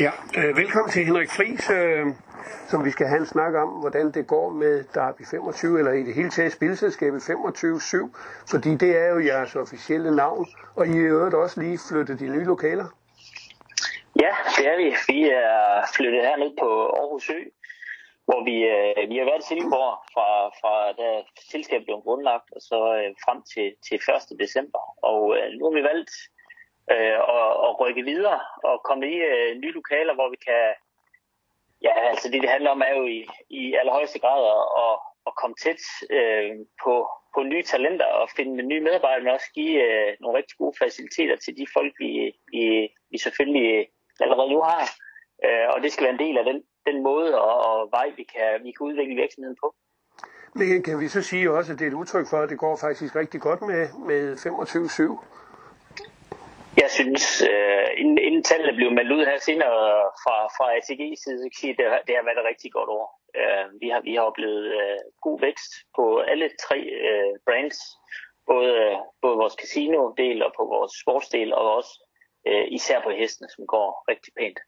Ja, øh, velkommen til Henrik Friis, øh, som vi skal have en snak om, hvordan det går med Derby 25, eller i det hele taget spilselskabet 25-7, fordi det er jo jeres officielle navn, og I er øvrigt også lige flyttet de nye lokaler. Ja, det er vi. Vi er flyttet herned på Aarhus Ø, hvor vi, øh, vi har været i Silkeborg fra, fra da selskabet blev grundlagt, og så øh, frem til, til 1. december. Og øh, nu har vi valgt øh, og, og rykke videre og komme i øh, nye lokaler, hvor vi kan... Ja, altså det, det handler om, er jo i, i allerhøjeste grad at, at komme tæt øh, på, på nye talenter og finde nye medarbejdere, men også give øh, nogle rigtig gode faciliteter til de folk, vi, vi, vi selvfølgelig allerede nu har. Øh, og det skal være en del af den, den måde og, og vej, vi kan, vi kan udvikle virksomheden på. Men kan vi så sige også, at det er et udtryk for, at det går faktisk rigtig godt med, med 25-7? Jeg synes, øh, inden, inden tallene blev meldt ud her senere fra, fra ATG's side, så kan sige, det, det har været et rigtig godt år. Øh, vi, har, vi har oplevet øh, god vækst på alle tre øh, brands, både, både vores casino-del og på vores sportsdel, og også øh, især på hestene, som går rigtig pænt.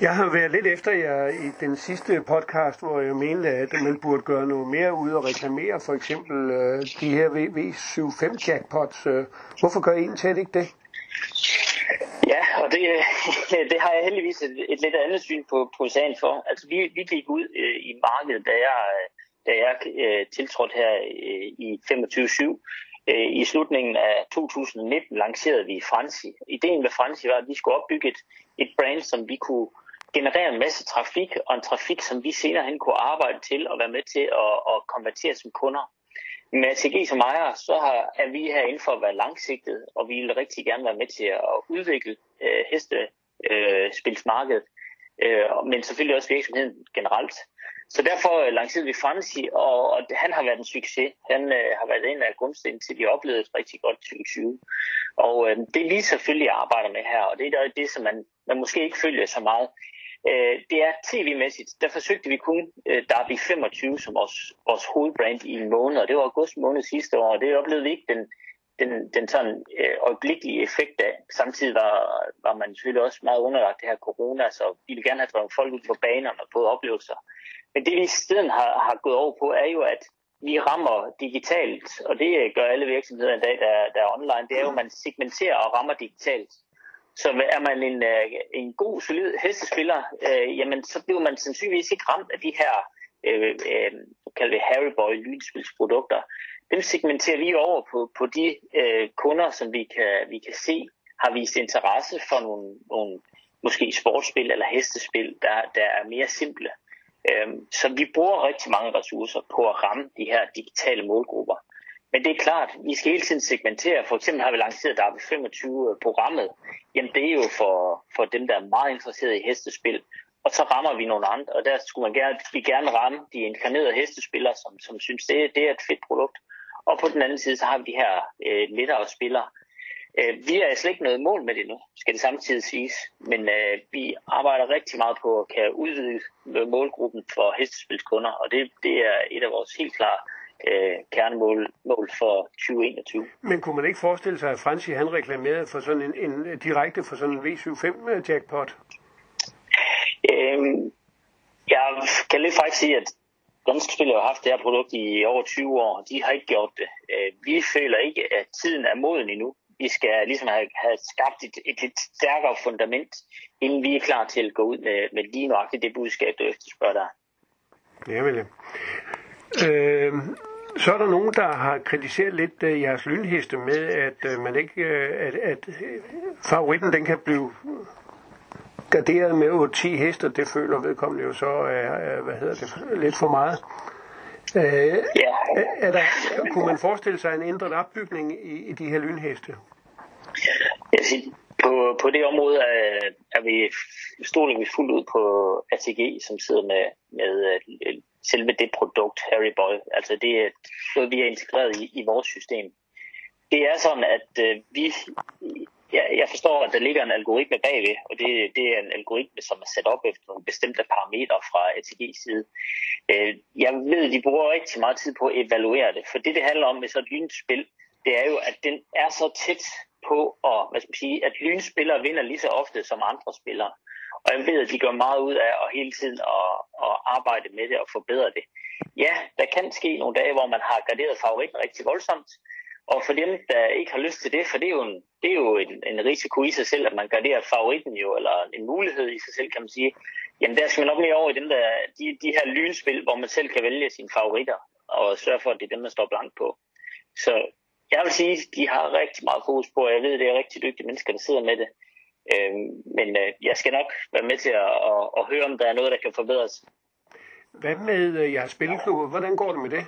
Jeg har været lidt efter jer i den sidste podcast, hvor jeg mente, at man burde gøre noget mere ud og reklamere for eksempel øh, de her V75 jackpots. Øh, hvorfor gør I egentlig ikke det? Ja, og det, det har jeg heldigvis et, et lidt andet syn på, på sagen for. Altså, vi, vi gik ud øh, i markedet, da jeg, da jeg øh, tiltrådte her øh, i 25-7. Øh, I slutningen af 2019 lancerede vi Franci. Ideen med Franci var, at vi skulle opbygge et, et brand, som vi kunne generere en masse trafik, og en trafik, som vi senere hen kunne arbejde til og være med til at, at konvertere som kunder. Med ATG som ejer, så har, er vi herinde for at være langsigtet, og vi vil rigtig gerne være med til at udvikle øh, hestespilsmarkedet, øh, øh, men selvfølgelig også virksomheden generelt. Så derfor øh, lancerede vi Fancy, og, og han har været en succes. Han øh, har været en af grundstenen til, at vi oplevede et rigtig godt 2020. Og øh, det vi selvfølgelig arbejder med her, og det er det, som man, man måske ikke følger så meget, øh, det er tv-mæssigt. Der forsøgte vi kun øh, Derby 25 som vores, vores hovedbrand i en måned, og det var august måned sidste år, og det oplevede vi ikke den, den, den sådan øh, øjeblikkelige effekt af. Samtidig var, var man selvfølgelig også meget underlagt det her corona, så vi ville gerne have drevet folk ud på banerne og fået oplevelser. Men det vi i stedet har, har gået over på, er jo, at vi rammer digitalt, og det gør alle virksomheder i dag, der, der er online, det er jo, at man segmenterer og rammer digitalt. Så er man en, øh, en god, solid hestespiller, øh, jamen så bliver man sandsynligvis ikke ramt af de her øh, øh, kalder vi Harry Boy lynspilsprodukter. Dem segmenterer vi over på, på de øh, kunder, som vi kan, vi kan se har vist interesse for nogle, nogle måske sportsspil eller hestespil, der, der er mere simple. Øh, så vi bruger rigtig mange ressourcer på at ramme de her digitale målgrupper. Men det er klart, vi skal hele tiden segmentere. For eksempel har vi lanceret Derby 25-programmet. Jamen det er jo for, for dem, der er meget interesserede i hestespil. Og så rammer vi nogle andre, og der skulle man gerne, vi gerne ramme de inkarnerede hestespillere, som, som synes, det, det er et fedt produkt. Og på den anden side, så har vi de her øh, lettere spillere. Øh, vi er slet ikke noget mål med det nu, skal det samtidig siges. Men øh, vi arbejder rigtig meget på at kan udvide målgruppen for hestespilskunder, og det, det er et af vores helt klare øh, kernemål mål for 2021. Men kunne man ikke forestille sig, at Franci han reklamerede for sådan en, en direkte for sådan en V75 jackpot? Øhm, jeg kan lidt faktisk sige, at Danske Spil har haft det her produkt i over 20 år. De har ikke gjort det. Øh, vi føler ikke, at tiden er moden endnu. Vi skal ligesom have, have skabt et, et lidt stærkere fundament, inden vi er klar til at gå ud med, med lige nøjagtigt det budskab, du efterspørger der. Ja, vel. Øh, så er der nogen, der har kritiseret lidt uh, jeres lynheste med, at uh, man ikke, uh, at, at favoritten den kan blive garderet med 8-10 heste, det føler vedkommende jo så er, hvad hedder det, lidt for meget. Øh, ja. er der, kunne man forestille sig en ændret opbygning i, i de her lynheste? Jeg siger, på, på det område er, er vi, stoler vi fuldt ud på ATG, som sidder med, med selve det produkt, Harry Boy. Altså det er noget, vi er integreret i, i vores system. Det er sådan, at øh, vi, ja, jeg forstår, at der ligger en algoritme bagved, og det, det er en algoritme, som er sat op efter nogle bestemte parametre fra ATG's side. Øh, jeg ved, de bruger rigtig meget tid på at evaluere det, for det, det handler om med så et lynspil, det er jo, at den er så tæt på, at, hvad skal man sige, at lynspillere vinder lige så ofte som andre spillere. Og jeg ved, at de gør meget ud af at hele tiden at, at arbejde med det og forbedre det. Ja, der kan ske nogle dage, hvor man har graderet favoritten rigtig voldsomt. Og for dem, der ikke har lyst til det, for det er jo en, det er jo en, en risiko i sig selv, at man garderer favoritten jo, eller en mulighed i sig selv, kan man sige. Jamen der skal man nok mere over i den der, de, de her lynspil, hvor man selv kan vælge sine favoritter, og sørge for, at det er dem, man står blank på. Så jeg vil sige, at de har rigtig meget fokus på, og jeg ved, at det er rigtig dygtige mennesker, der sidder med det. Øh, men øh, jeg skal nok være med til at, at, at høre, om der er noget, der kan forbedres. Hvad med øh, jeres spilklubber? Hvordan går det med det?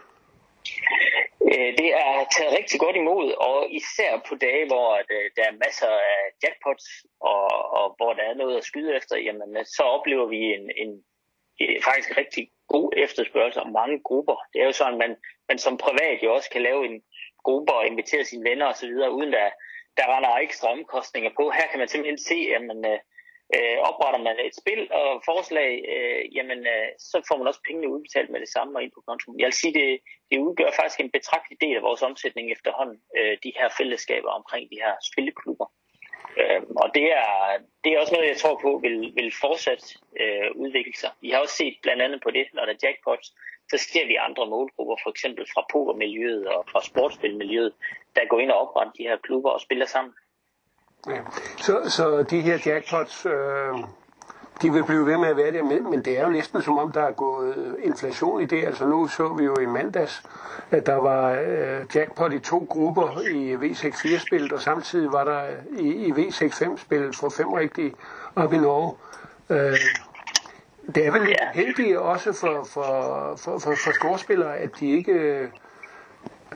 Øh, det er taget rigtig godt imod, og især på dage, hvor øh, der er masser af jackpots, og, og hvor der er noget at skyde efter, jamen, så oplever vi en, en, en faktisk rigtig god efterspørgsel om mange grupper. Det er jo sådan, at man, man som privat jo også kan lave en gruppe og invitere sine venner osv., uden der, der render ekstra omkostninger på. Her kan man simpelthen se, at man, øh, øh, opretter man et spil og forslag, øh, jamen, øh, så får man også pengene udbetalt med det samme og ind på kontoen. Jeg vil sige, det, det udgør faktisk en betragtelig del af vores omsætning efterhånden, øh, de her fællesskaber omkring de her spilleklubber. Øh, og det er, det er også noget, jeg tror på vil, vil fortsat øh, udvikle sig. Vi har også set blandt andet på det, når der er jackpots, så ser vi andre målgrupper, for eksempel fra pokermiljøet og fra sportsspilmiljøet, der går ind og opretter de her klubber og spiller sammen. Ja. Så, så de her jackpots, øh, de vil blive ved med at være der, men, men det er jo næsten som om, der er gået inflation i det. Altså nu så vi jo i mandags, at der var øh, jackpot i to grupper i V64-spillet, og samtidig var der i, i V65-spillet for fem rigtige op i Norge. Øh, det er vel ja. heldigt også for, for, for, for, for storspillere, at de ikke... Øh,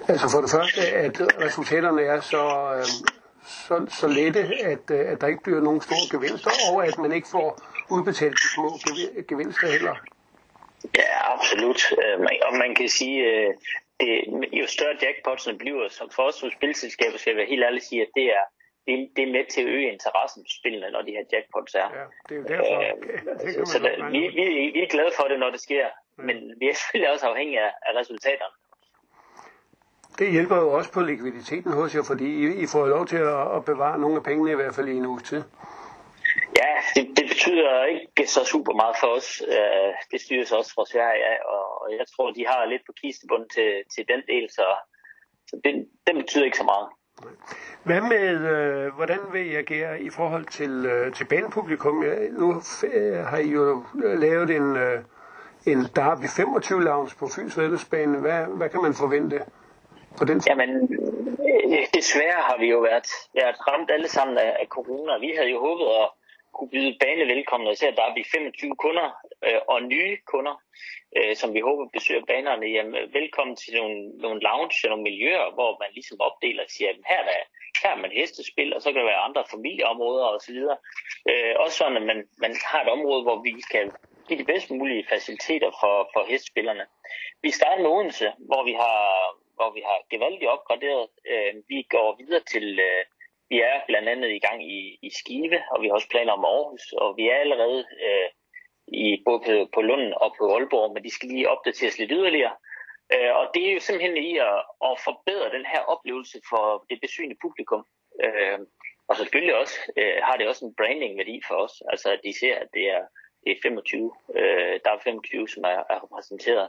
altså for det første, at resultaterne er så, øh, så, så lette, at, øh, at der ikke bliver nogen store gevinster, og at man ikke får udbetalt de små gevinster heller. Ja, absolut. Øh, og man kan sige, øh, det, jo større jackpotsene bliver, som for os som spilselskaber, skal jeg være helt ærlig sige, at det er, det, det er med til at øge interessen for spillene, når de her jackpots er. Ja, det er jo derfor. Øh, det så der, vi, vi, vi er glade for det, når det sker, ja. men vi er selvfølgelig også afhængige af, af resultaterne. Det hjælper jo også på likviditeten hos jer, fordi I, I får lov til at, at bevare nogle af pengene i hvert fald i en uges tid. Ja, det, det betyder ikke så super meget for os. Øh, det styres også fra Sverige af, og jeg tror, de har lidt på kistebunden til, til den del, så, så det, den betyder ikke så meget. Hvad med, øh, hvordan vil I agere i forhold til, øh, til banepublikum? Ja, nu øh, har I jo lavet en, øh, en Derby 25 lounge på Fyns Hvad, hvad kan man forvente? på den Jamen, øh, desværre har vi jo været, været ramt alle sammen af, af corona. Vi havde jo håbet at kunne byde bane velkommen, især der er 25 kunder øh, og nye kunder, øh, som vi håber besøger banerne. Jamen, velkommen til nogle, nogle lounge og nogle miljøer, hvor man ligesom opdeler og siger, at her der, her er man hestespil, og så kan der være andre familieområder osv. Øh, også sådan, at man, man har et område, hvor vi kan give de bedst mulige faciliteter for, for hestespillerne. Vi starter med Odense, hvor vi har hvor vi har gevaldigt opgraderet. Øh, vi går videre til, øh, vi er blandt andet i gang i, i Skive, og vi har også planer om Aarhus, og vi er allerede øh, i, både på, på Lund og på Aalborg, men de skal lige opdateres lidt yderligere. Øh, og det er jo simpelthen i at, at forbedre den her oplevelse for det besøgende publikum. Øh, og selvfølgelig også øh, har det også en branding-værdi for os, altså at de ser, at det er, det er 25, øh, der er 25, som er, er repræsenteret.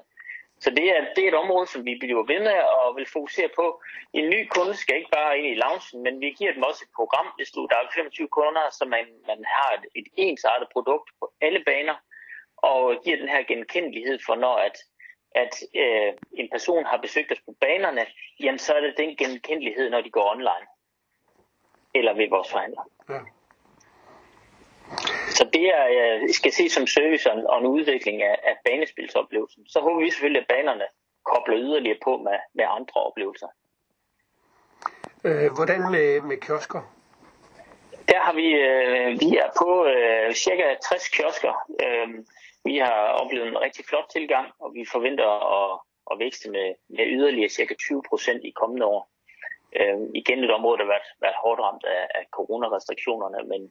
Så det er, det er et område, som vi bliver ved med og vil fokusere på. En ny kunde skal ikke bare ind i loungen, men vi giver dem også et program, hvis du, der er 25 kunder, så man, man har et, et ensartet produkt på alle baner, og giver den her genkendelighed for, når at, at øh, en person har besøgt os på banerne, jamen så er det den genkendelighed, når de går online. Eller ved vores forhandler. Ja. Det er, øh, skal ses som service og en udvikling af, af banespilsoplevelsen. Så håber vi selvfølgelig, at banerne kobler yderligere på med, med andre oplevelser. Øh, hvordan med, med kiosker? Der har vi, øh, vi er på øh, cirka 60 kiosker. Øh, Vi har oplevet en rigtig flot tilgang, og vi forventer at, at vækste med, med yderligere cirka 20 procent i kommende år. Øh, igen et område, der har været, været hårdt ramt af, af coronarestriktionerne, men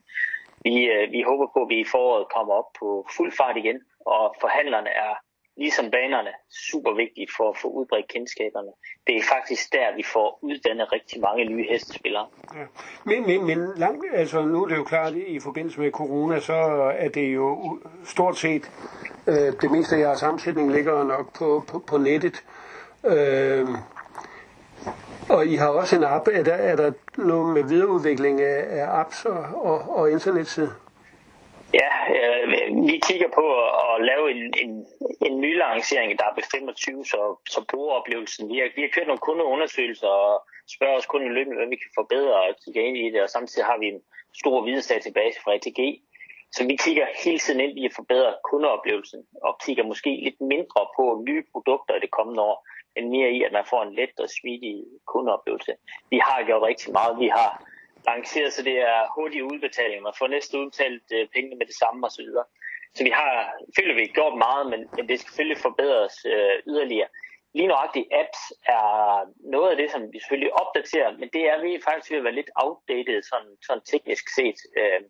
vi, øh, vi håber på, at vi i foråret kommer op på fuld fart igen, og forhandlerne er ligesom banerne, super vigtige for at få udbredt kendskaberne. Det er faktisk der, vi får uddannet rigtig mange nye hestespillere. Ja. Men, men, men langt, altså, nu er det jo klart, i forbindelse med corona, så er det jo stort set øh, det meste af jeres sammensætning ligger nok på, på, på nettet. Øh, og I har også en app. Er der, er der noget med videreudvikling af, af apps og, og, og internetside? Ja, øh, vi kigger på at, at lave en, en, en ny lancering af DAB25, så, så brugeroplevelsen. Vi har, vi har kørt nogle kundeundersøgelser og spørger os kunden løbende, hvad vi kan forbedre og kigge ind i det, og samtidig har vi en stor vidensdatabase fra ATG. Så vi kigger hele tiden ind i at forbedre kundeoplevelsen og kigger måske lidt mindre på nye produkter i det kommende år end mere i, at man får en let og smidig kundeoplevelse. Vi har gjort rigtig meget. Vi har lanceret, så det er hurtige udbetalinger. Man får næste udbetalt øh, pengene med det samme osv. Så, så vi har, føler vi, gjort meget, men, men det skal selvfølgelig forbedres øh, yderligere. Lige nøjagtigt apps er noget af det, som vi selvfølgelig opdaterer, men det er vi faktisk ved at være lidt outdated sådan, sådan teknisk set. Øh,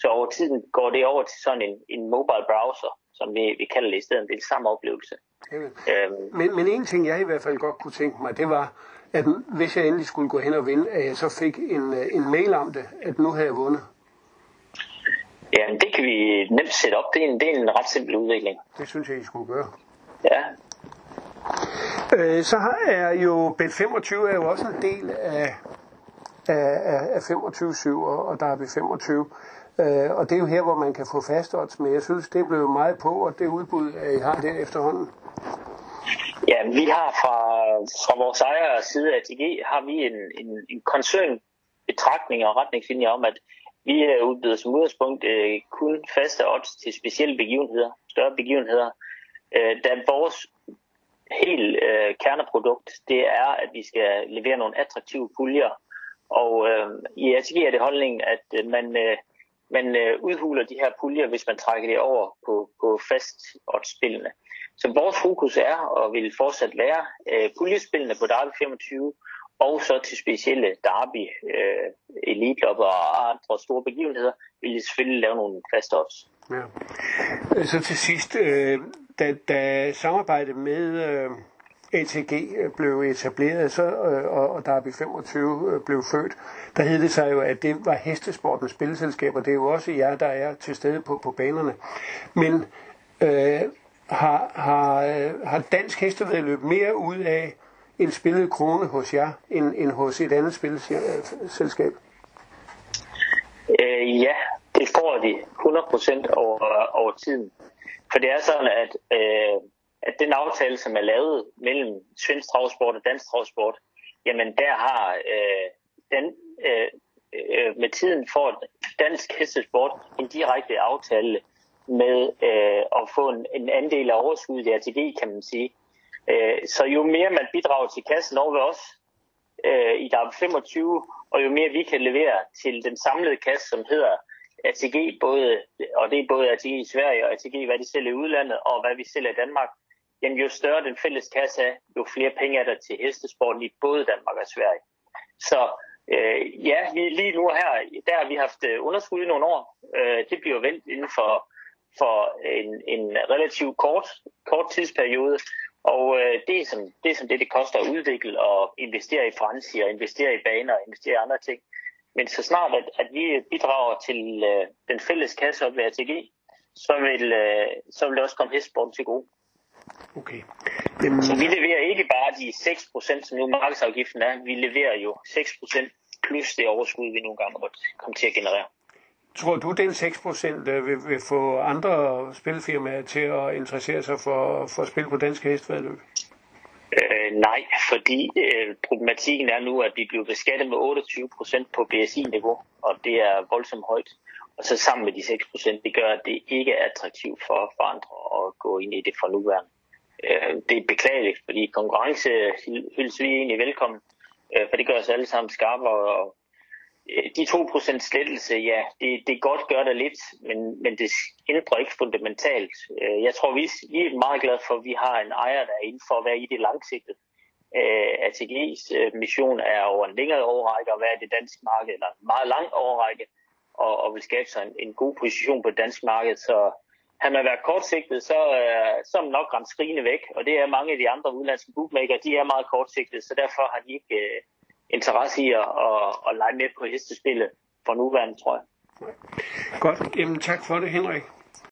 så over tiden går det over til sådan en, en mobile browser, som vi, vi kalder det i stedet. Det er samme oplevelse. Øhm. Men, men en ting, jeg i hvert fald godt kunne tænke mig, det var, at hvis jeg endelig skulle gå hen og vinde, at jeg så fik en, øh, en mail om det, at nu har jeg vundet. Ja, det kan vi nemt sætte op. Det er en, det er en ret simpel udvikling. Det synes jeg, I skulle gøre. Ja. Øh, så er jo Bet 25 er jo også en del af, af, af 25-7, og der er B25. Øh, og det er jo her, hvor man kan få fast odds, men jeg synes, det blev meget på, og det udbud, øh, I har der efterhånden. Ja, vi har fra, fra vores ejere side af TG, har vi en, en, en koncernbetragtning og retningslinjer om, at vi øh, udbyder som udgangspunkt øh, kun faste odds til specielle begivenheder, større begivenheder. Øh, da vores helt øh, kerneprodukt, det er, at vi skal levere nogle attraktive puljer. Og øh, i ATG er det holdningen, at øh, man øh, man øh, udhuler de her puljer, hvis man trækker det over på, på fast spillene. Så vores fokus er og vil fortsat være øh, puljespillene på Derby 25 og så til specielle Derby, øh, elite og andre store begivenheder, vil vi selvfølgelig lave nogle fast odds. Ja. Så til sidst, øh, da, da samarbejdet med øh, ATG øh, blev etableret, så, øh, og, og, der Derby 25 øh, blev født, der hed det sig jo, at det var hestesportens spilleselskab, og det er jo også jer, der er til stede på, på banerne. Men øh, har, har, har dansk hestevedløb mere ud af en spillet krone hos jer, end, end hos et andet spilleselskab? Øh, ja, det får de 100% over, over tiden. For det er sådan, at øh, at den aftale, som er lavet mellem svensk travsport og dansk travsport, jamen der har øh, den øh, øh, med tiden for dansk hestesport en direkte aftale med øh, at få en, en andel af overskuddet i ATG, kan man sige. Øh, så jo mere man bidrager til kassen over ved os øh, i DAB 25, og jo mere vi kan levere til den samlede kasse, som hedder ATG, både, og det er både ATG i Sverige og ATG, hvad de sælger i udlandet, og hvad vi sælger i Danmark, jamen jo større den fælles kasse er, jo flere penge er der til hestesporten i både Danmark og Sverige. Så øh, ja, vi, lige nu her, der har vi haft øh, underskud i nogle år. Øh, det bliver vendt inden for, for en, en relativt kort, kort tidsperiode. Og øh, det, er som, det er som det, det koster at udvikle og investere i fransi og investere i baner og investere i andre ting. Men så snart, at, at vi bidrager til øh, den fælles kasse op ved ATG, så vil, øh, så vil det også komme hestsporten til gode. Okay. Jamen... Så vi leverer ikke bare de 6%, som nu markedsafgiften er. Vi leverer jo 6% plus det overskud, vi nogle gange måtte komme til at generere. Tror du, den 6% øh, vil, vil få andre spilfirmaer til at interessere sig for, for at spille på dansk hestvedløb? Øh, nej, fordi øh, problematikken er nu, at vi bliver beskattet med 28% på BSI-niveau, og det er voldsomt højt. Og så sammen med de 6%, det gør, at det ikke er attraktivt for, for andre at gå ind i det for nuværende. Øh, det er beklageligt, fordi konkurrence hyldes vi egentlig velkommen, øh, for det gør os alle sammen skarpere. Og øh, de 2% slettelse, ja, det, det godt gør det lidt, men, men det ændrer ikke fundamentalt. Øh, jeg tror, vi, vi er meget glade for, at vi har en ejer, der er inden for at være i det langsigtede. Øh, ATG's øh, mission er over en længere overrække at være i det danske marked, eller en meget lang overrække, og, og vil skabe sig en, en god position på det danske marked. Så har man været kortsigtet, så, øh, så er man nok ramt skrigende væk, og det er mange af de andre udenlandske bookmaker, de er meget kortsigtede, så derfor har de ikke øh, interesse i at, at, at lege med på hestespillet for nuværende, tror jeg. Godt. Jamen, tak for det, Henrik.